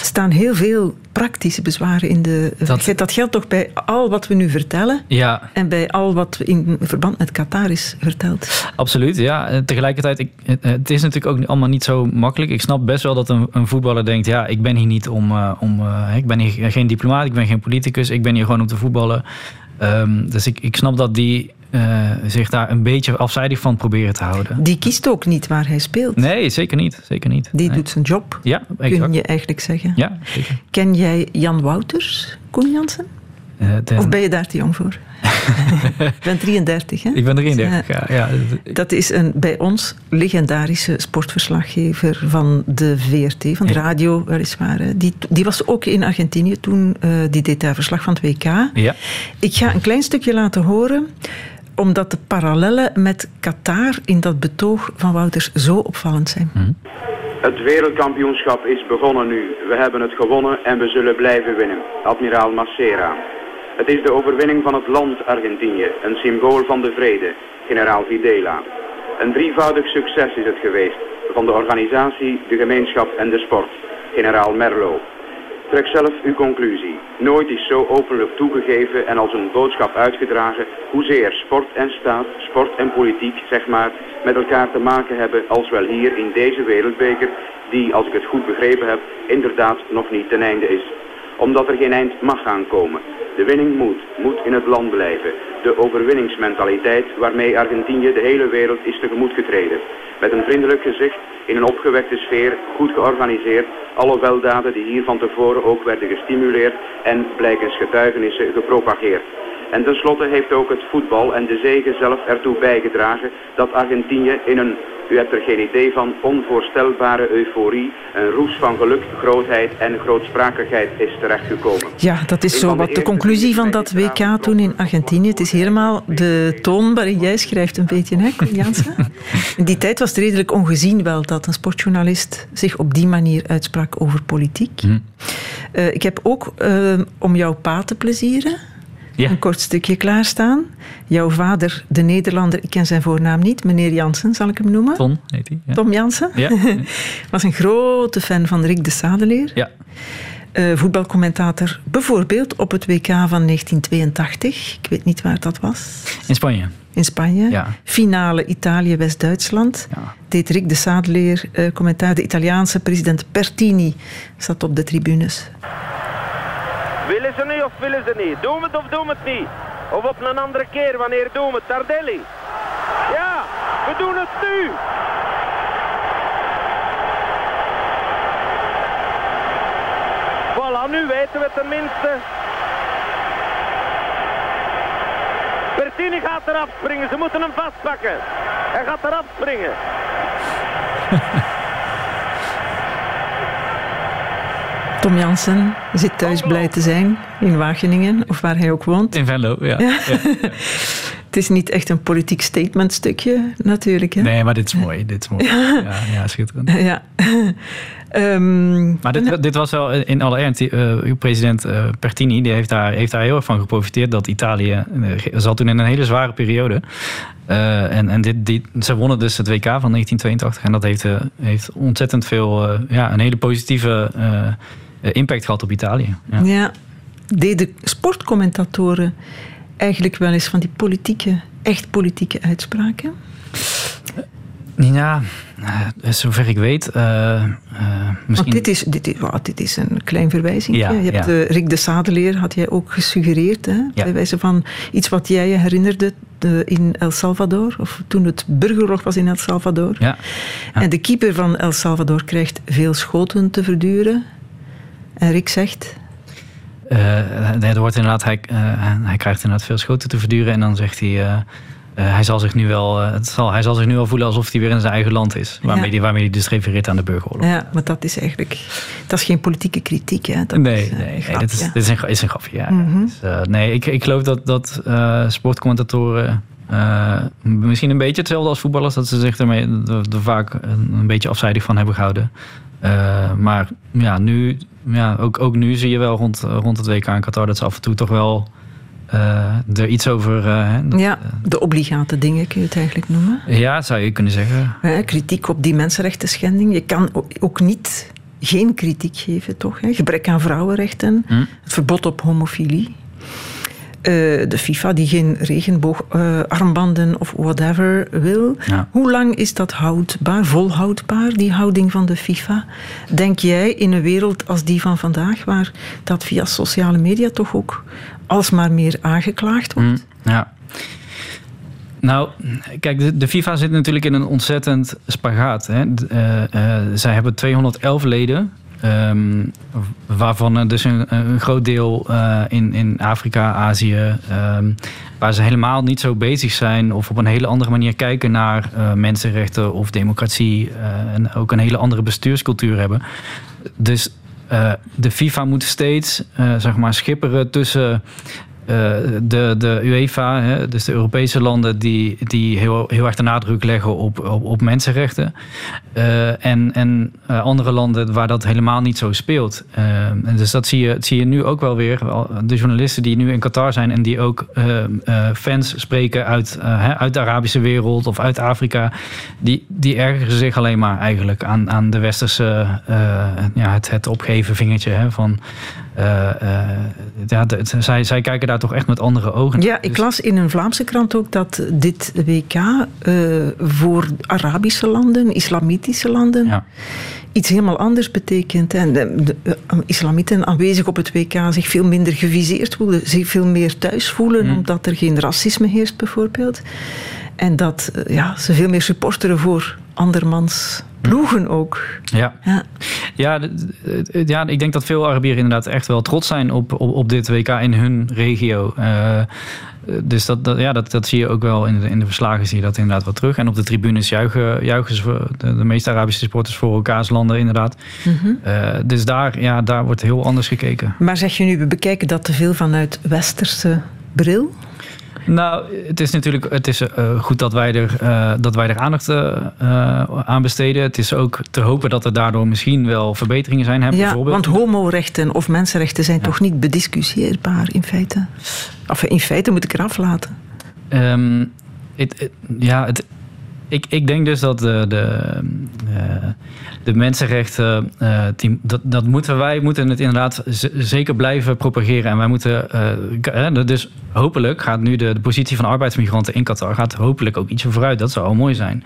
staan heel veel praktische bezwaren in de. Dat, dat geldt toch bij al wat we nu vertellen ja. en bij al wat in verband met Qatar is verteld. Absoluut, ja. Tegelijkertijd, ik, het is natuurlijk ook allemaal niet zo makkelijk. Ik snap best wel dat een, een voetballer denkt: ja, ik ben hier niet om. Uh, om ik ben hier geen diplomaat, ik ben geen politicus, ik ben hier gewoon om te voetballen. Um, dus ik, ik snap dat die uh, zich daar een beetje afzijdig van proberen te houden. Die kiest ook niet waar hij speelt. Nee, zeker niet. Zeker niet. Die nee. doet zijn job, ja, exact. kun je eigenlijk zeggen. Ja, zeker. Ken jij Jan Wouters, Koen Jansen? Uh, de... Of ben je daar te jong voor? ik ben 33, hè? Ik ben 33, ja. ja. Dat is een bij ons legendarische sportverslaggever van de VRT, van de radio weliswaar. Die, die was ook in Argentinië toen, uh, die deed daar verslag van het WK. Ja. Ik ga een klein stukje laten horen omdat de parallellen met Qatar in dat betoog van Wouters zo opvallend zijn. Mm. Het wereldkampioenschap is begonnen nu. We hebben het gewonnen en we zullen blijven winnen. Admiraal Massera. Het is de overwinning van het land Argentinië, een symbool van de vrede, generaal Videla. Een drievoudig succes is het geweest, van de organisatie, de gemeenschap en de sport, generaal Merlo. Trek zelf uw conclusie. Nooit is zo openlijk toegegeven en als een boodschap uitgedragen hoezeer sport en staat, sport en politiek, zeg maar, met elkaar te maken hebben als wel hier in deze wereldbeker, die, als ik het goed begrepen heb, inderdaad nog niet ten einde is. Omdat er geen eind mag gaan komen. De winning moet, moet in het land blijven. De overwinningsmentaliteit waarmee Argentinië de hele wereld is tegemoet getreden. Met een vriendelijk gezicht, in een opgewekte sfeer, goed georganiseerd, alle weldaden die hier van tevoren ook werden gestimuleerd en blijkens getuigenissen gepropageerd. En tenslotte heeft ook het voetbal en de zegen zelf ertoe bijgedragen dat Argentinië in een U hebt er geen idee van. Onvoorstelbare euforie, een roes van geluk, grootheid en grootsprakigheid is terechtgekomen. Ja, dat is zo wat de conclusie van dat WK toen in Argentinië. Het is helemaal de toon waarin jij schrijft een beetje, hè, Koen Jansen? In die tijd was het redelijk ongezien wel dat een sportjournalist zich op die manier uitsprak over politiek. Hm. Uh, ik heb ook, uh, om jouw pa te plezieren, Ja. een kort stukje klaarstaan. Jouw vader, de Nederlander, ik ken zijn voornaam niet, meneer Jansen zal ik hem noemen. Ton heet hij. Ja. Tom Jansen. Ja. Was een grote fan van Rick de Sadeleer. ja. Eh, voetbalcommentator bijvoorbeeld op het WK van 1982. Ik weet niet waar dat was. In Spanje. In Spanje. Ja. Finale Italië-West-Duitsland. Ja. Deed Rick de Sadeleer eh, commentaar. De Italiaanse president Pertini zat op de tribunes. Willen ze nu of willen ze niet? Doen het of doen het niet? Of op een andere keer, wanneer doen we het? Tardelli. Ja, we doen het nu. Voilà, nu weten we tenminste. Bertini gaat eraf springen. Ze moeten hem vastpakken. Hij gaat eraf springen. Tom Jansen zit thuis blij te zijn in Wageningen, of waar hij ook woont. In Venlo, ja. ja. Het is niet echt een politiek statementstukje, natuurlijk. Hè? Nee, maar dit is mooi. Dit is mooi. Ja, ja schitterend. Ja. Ehm, Maar dit, dit was wel in alle ernst. eh, uw president eh, Pertini die heeft, daar, heeft daar heel erg van geprofiteerd dat Italië eh, zat toen in een hele zware periode. Eh, en en dit, die, ze wonnen dus het WK van 1982 en dat heeft, eh, heeft ontzettend veel, eh, ja, een hele positieve eh, eh, impact gehad op Italië. Ja. Ja. Deden sportcommentatoren eigenlijk wel eens van die politieke, echt politieke uitspraken? Ja, eh, zover ik weet, eh, eh, misschien. Want dit is, dit, is, wow, dit is een klein verwijzing. Ja, je hebt ja. eh, Rick de Sadeleer, had jij ook gesuggereerd. Hè? Ja. Bij wijze van iets wat jij je herinnerde de, in El Salvador. Of toen het burgeroorlog was in El Salvador. En de keeper van El Salvador krijgt veel schoten te verduren. En Rick zegt... Eh, nee, er wordt inderdaad, hij, eh, hij krijgt inderdaad veel schoten te verduren. En dan zegt hij, eh, eh, hij, zal zich nu wel, eh, het zal, hij zal zich nu wel voelen alsof hij weer in zijn eigen land is. Waarmee, Ja. hij, waarmee hij dus refereert aan de burgeroorlog. Ja, maar dat is eigenlijk... Dat is geen politieke kritiek, hè. Dat nee, is, eh, nee, dit, is, dit is een, is een grapje. Ja. Mhm. Dus, eh, nee, ik, ik geloof dat, dat eh, sportcommentatoren eh, misschien een beetje hetzelfde als voetballers, dat ze zich ermee er, vaak een, een beetje afzijdig van hebben gehouden. Eh, maar ja, nu, ja ook, ook nu zie je wel rond, rond het WK in Qatar dat ze af en toe toch wel eh, er iets over. eh, dat- Ja, de obligate dingen kun je het eigenlijk noemen. ja, zou je kunnen zeggen. Hè, kritiek op die mensenrechten schending. Je kan ook niet geen kritiek geven, toch? Hè? Gebrek aan vrouwenrechten, Hm? het verbod op homofilie. Eh, de FIFA die geen regenboogarmbanden of whatever wil. Ja. Hoe lang is dat houdbaar, volhoudbaar, die houding van de FIFA? Denk jij in een wereld als die van vandaag, waar dat via sociale media toch ook alsmaar meer aangeklaagd wordt? Mm, ja. Nou, kijk, de, de FIFA zit natuurlijk in een ontzettend spagaat. Hè. Eh, eh, zij hebben 211 leden. Ehm, waarvan dus een, groot deel eh, in, in Afrika, Azië, ehm, waar ze helemaal niet zo bezig zijn of op een hele andere manier kijken naar eh, mensenrechten of democratie eh, en ook een hele andere bestuurscultuur hebben. Dus de FIFA moet steeds zeg maar schipperen tussen de, de UEFA, hè, dus de Europese landen, die, die heel, heel erg de nadruk leggen op, op, op mensenrechten. Eh, en en eh, andere landen waar dat helemaal niet zo speelt. Eh, dus dat zie je, zie je nu ook wel weer. De journalisten die nu in Qatar zijn en die ook eh, eh, fans spreken uit, eh, uit de Arabische wereld of uit Afrika, die, die ergeren zich alleen maar eigenlijk aan, aan de westerse, eh, ja, het, het opgeven vingertje hè, van. Eh, eh, ja, zij, zij kijken daar toch echt met andere ogen. Ja, ik Dus- las in een Vlaamse krant ook dat dit WK eh, voor Arabische landen, islamitische landen, Ja. iets helemaal anders betekent. En de, de, islamieten aanwezig op het WK zich veel minder geviseerd voelen, zich veel meer thuis voelen, Mm. omdat er geen racisme heerst bijvoorbeeld. En dat ja, ze veel meer supporteren voor andermans ploegen ook. Ja. Ja. Ja, ja, ik denk dat veel Arabieren inderdaad echt wel trots zijn op, op, op dit WK in hun regio. Eh, dus dat, dat, ja, dat, dat zie je ook wel in de, in de verslagen, zie je dat inderdaad wel terug. En op de tribunes juichen, juichen ze, de, de meeste Arabische supporters voor elkaars landen inderdaad. Uh, dus daar, ja, daar wordt heel anders gekeken. Maar zeg je nu, we bekijken dat te veel vanuit westerse bril? Nou, het is natuurlijk het is, uh, goed dat wij er, uh, dat wij er aandacht uh, aan besteden. Het is ook te hopen dat er daardoor misschien wel verbeteringen zijn. Hè, ja, bijvoorbeeld. want homorechten of mensenrechten zijn ja. toch niet bediscussieerbaar in feite? Of in feite moet ik eraf laten. Um, het, ja, het, ik, ik denk dus dat de, de, de mensenrechten, uh, die, dat, dat moeten wij moeten het inderdaad zeker blijven propageren. En wij moeten, uh, dus hopelijk gaat nu de, de positie van arbeidsmigranten in Qatar gaat hopelijk ook ietsje vooruit. Dat zou al mooi zijn.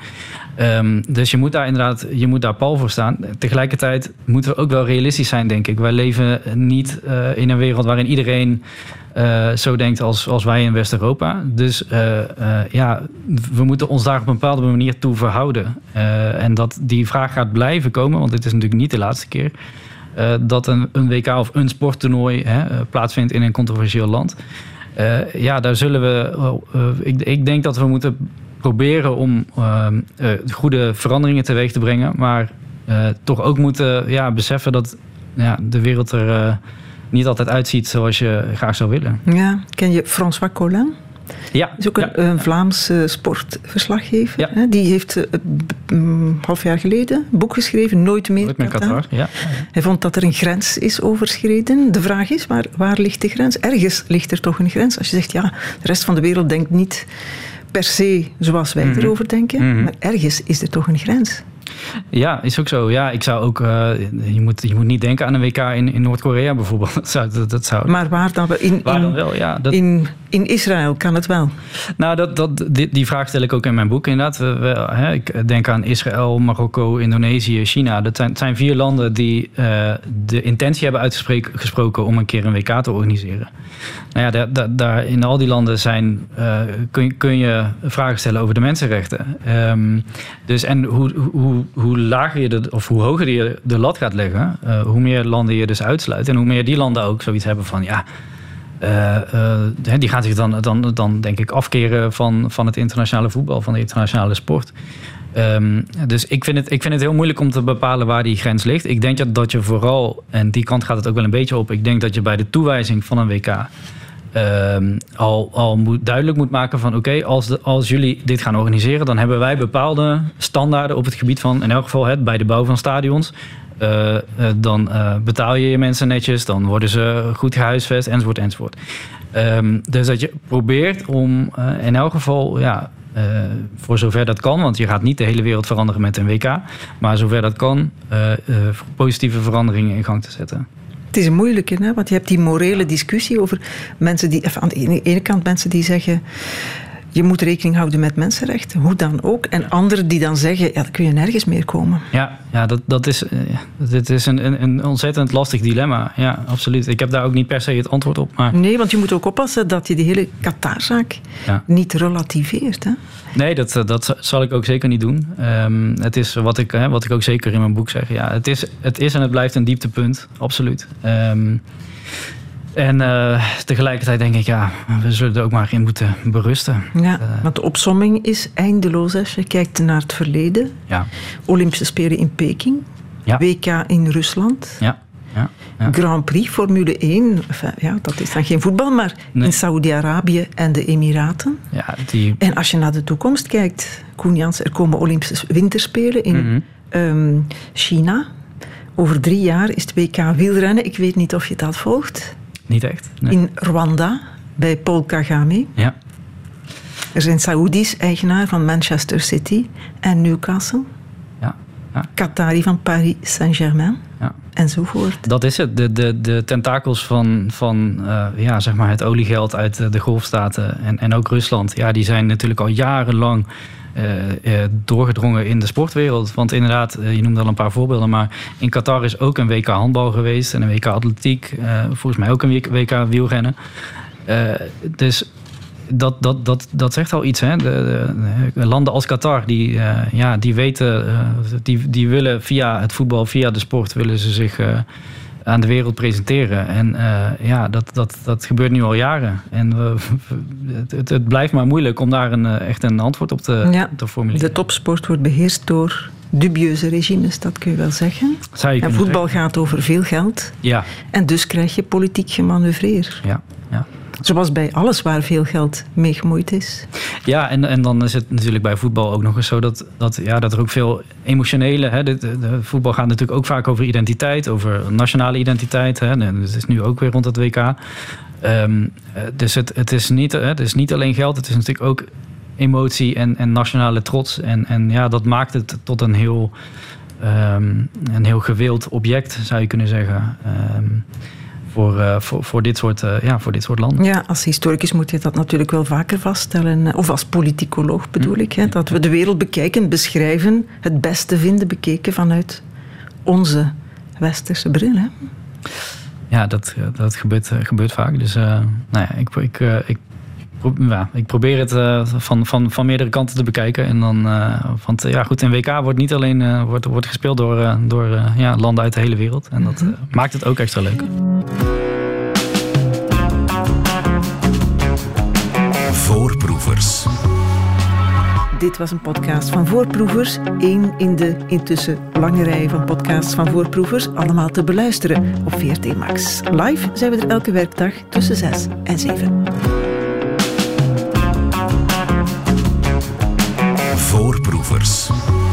Um, dus je moet daar inderdaad, je moet daar pal voor staan. Tegelijkertijd moeten we ook wel realistisch zijn, denk ik. Wij leven niet in een wereld waarin iedereen uh, zo denkt als, als wij in West-Europa. Dus uh, uh, ja, we moeten ons daar op een bepaalde manier toe verhouden. en dat die vraag gaat blijven komen, want dit is natuurlijk niet de laatste keer. dat een, een WK of een sporttoernooi hè, plaatsvindt in een controversieel land. ja, daar zullen we. ik, ik denk dat we moeten proberen om goede veranderingen teweeg te brengen. Maar toch ook moeten ja, beseffen dat ja, de wereld er niet altijd uitziet zoals je graag zou willen. Ja, ken je François Collin? Ja. is ook een, ja. een Vlaamse sportverslaggever. Ja. Hè? Die heeft een half jaar geleden een boek geschreven, Nooit meer Nooit meer Qatar. Qatar. Ja. Hij vond dat er een grens is overschreden. De vraag is, waar, waar ligt de grens? Ergens ligt er toch een grens. Als je zegt, ja, de rest van de wereld denkt niet per se zoals wij Mm -hmm. erover denken. Mm -hmm. Maar ergens is er toch een grens. Ja, is ook zo. Ja, ik zou ook. Uh, je, moet, je moet niet denken aan een WK in, in Noord-Korea bijvoorbeeld. Dat zou, dat, dat zou, maar waar dan? In, waar dan wel, ja. Dat, in, in Israël kan het wel. Nou, dat, dat, die, die vraag stel ik ook in mijn boek inderdaad. We, we, hè, ik denk aan Israël, Marokko, Indonesië, China. Dat zijn, zijn vier landen die uh, de intentie hebben uitgesproken om een keer een WK te organiseren. Nou ja, daar, daar, daar in al die landen zijn, uh, kun, kun je vragen stellen over de mensenrechten. Um, dus en hoe, hoe, hoe lager je de, of hoe hoger je de lat gaat leggen, uh, hoe meer landen je dus uitsluit. En hoe meer die landen ook zoiets hebben van ja. Uh, uh, die gaan zich dan, dan, dan denk ik afkeren van, van het internationale voetbal, van de internationale sport. Um, dus ik vind, het, ik vind het heel moeilijk om te bepalen waar die grens ligt. Ik denk dat, dat je vooral, en die kant gaat het ook wel een beetje op, ik denk dat je bij de toewijzing van een WK um, al, al moet, duidelijk moet maken van oké, als, als jullie dit gaan organiseren, dan hebben wij bepaalde standaarden op het gebied van, in elk geval het, bij de bouw van stadions. Uh, uh, dan uh, betaal je je mensen netjes, dan worden ze goed gehuisvest, enzovoort, enzovoort. Um, dus dat je probeert om in elk geval, ja, voor zover dat kan, want je gaat niet de hele wereld veranderen met een WK, maar zover dat kan, positieve veranderingen in gang te zetten. Het is een moeilijke, hè? want je hebt die morele discussie over mensen die, aan de ene kant mensen die zeggen je moet rekening houden met mensenrechten, hoe dan ook. En anderen die dan zeggen, ja, dan kun je nergens meer komen. Ja, ja dat, dat is, dit is een, een, een ontzettend lastig dilemma. Ja, absoluut. Ik heb daar ook niet per se het antwoord op. Maar... Nee, want je moet ook oppassen dat je die hele Qatarzaak ja. niet relativeert. Hè? Nee, dat, dat zal ik ook zeker niet doen. Um, het is wat ik, hè, wat ik ook zeker in mijn boek zeg. Ja, het, is, het is en het blijft een dieptepunt, absoluut. Um, en uh, tegelijkertijd denk ik, ja, we zullen er ook maar in moeten berusten. Ja, uh, want de opsomming is eindeloos als je kijkt naar het verleden. Ja. Olympische Spelen in Peking, ja. WK in Rusland. Ja. Ja, ja. Grand Prix, Formule 1, enfin, ja, dat is dan geen voetbal, maar nee. in Saoedi-Arabië en de Emiraten. Ja, die... En als je naar de toekomst kijkt, Koen Jans, er komen Olympische Winterspelen in Mhm. mm -hmm. um, China. Over drie jaar is het WK wielrennen. Ik weet niet of je dat volgt. Niet echt. Nee. In Rwanda, bij Paul Kagame. Ja. Er zijn Saoedi's eigenaar van Manchester City en Newcastle. Ja. ja. Qatari van Paris Saint-Germain. Ja. Enzovoort. Dat is het. De, de, de tentakels van, van uh, ja, zeg maar het oliegeld uit de golfstaten en, en ook Rusland, ja, die zijn natuurlijk al jarenlang doorgedrongen in de sportwereld. Want inderdaad, uh, je noemde al een paar voorbeelden, maar in Qatar is ook een WK handbal geweest en een WK atletiek. volgens mij ook een WK wielrennen. dus dat, dat, dat, dat zegt al iets. Hè? De landen als Qatar, die, ja, die weten, die, die willen via het voetbal, via de sport, willen ze zich aan de wereld presenteren. En ja, dat, dat, dat gebeurt nu al jaren. En we, het, het, blijft maar moeilijk om daar een, echt een antwoord op te, te formuleren. De topsport wordt beheerst door dubieuze regimes, dat kun je wel zeggen. Je en voetbal gaat over veel geld. Ja. En dus krijg je politiek gemanoeuvreer. Ja, ja. Zoals bij alles waar veel geld mee gemoeid is. Ja, en, en dan is het natuurlijk bij voetbal ook nog eens zo dat, dat, ja, dat er ook veel emotionele. Hè, de, de, voetbal gaat natuurlijk ook vaak over identiteit, over nationale identiteit. Hè, en het is nu ook weer rond het WK. Ehm, eh, dus het, het, is niet, het is niet alleen geld, het is natuurlijk ook emotie en, en nationale trots. En, en ja, dat maakt het tot een heel, um, een heel gewild object, zou je kunnen zeggen. Um, voor, uh, voor, voor, dit soort, uh, ja, voor dit soort landen. Ja, als historicus moet je dat natuurlijk wel vaker vaststellen. Eh, of als politicoloog bedoel ik. Hè, dat we de wereld bekijken, beschrijven, het beste vinden bekeken vanuit onze westerse bril. Hè? Ja, dat, dat gebeurt, gebeurt vaak. Dus nou ja, ik, ik, ik ja, ik probeer het uh, van, van, van meerdere kanten te bekijken. En dan, uh, want ja, goed, een WK wordt niet alleen uh, wordt, wordt gespeeld door, door ja, landen uit de hele wereld. En dat mm maakt het ook extra leuk. Voorproevers. Dit was een podcast van Voorproevers. Eén in de intussen lange rij van podcasts van Voorproevers. Allemaal te beluisteren op VRT Max. Live zijn we er elke werkdag tussen 6 en 7. Voorproevers.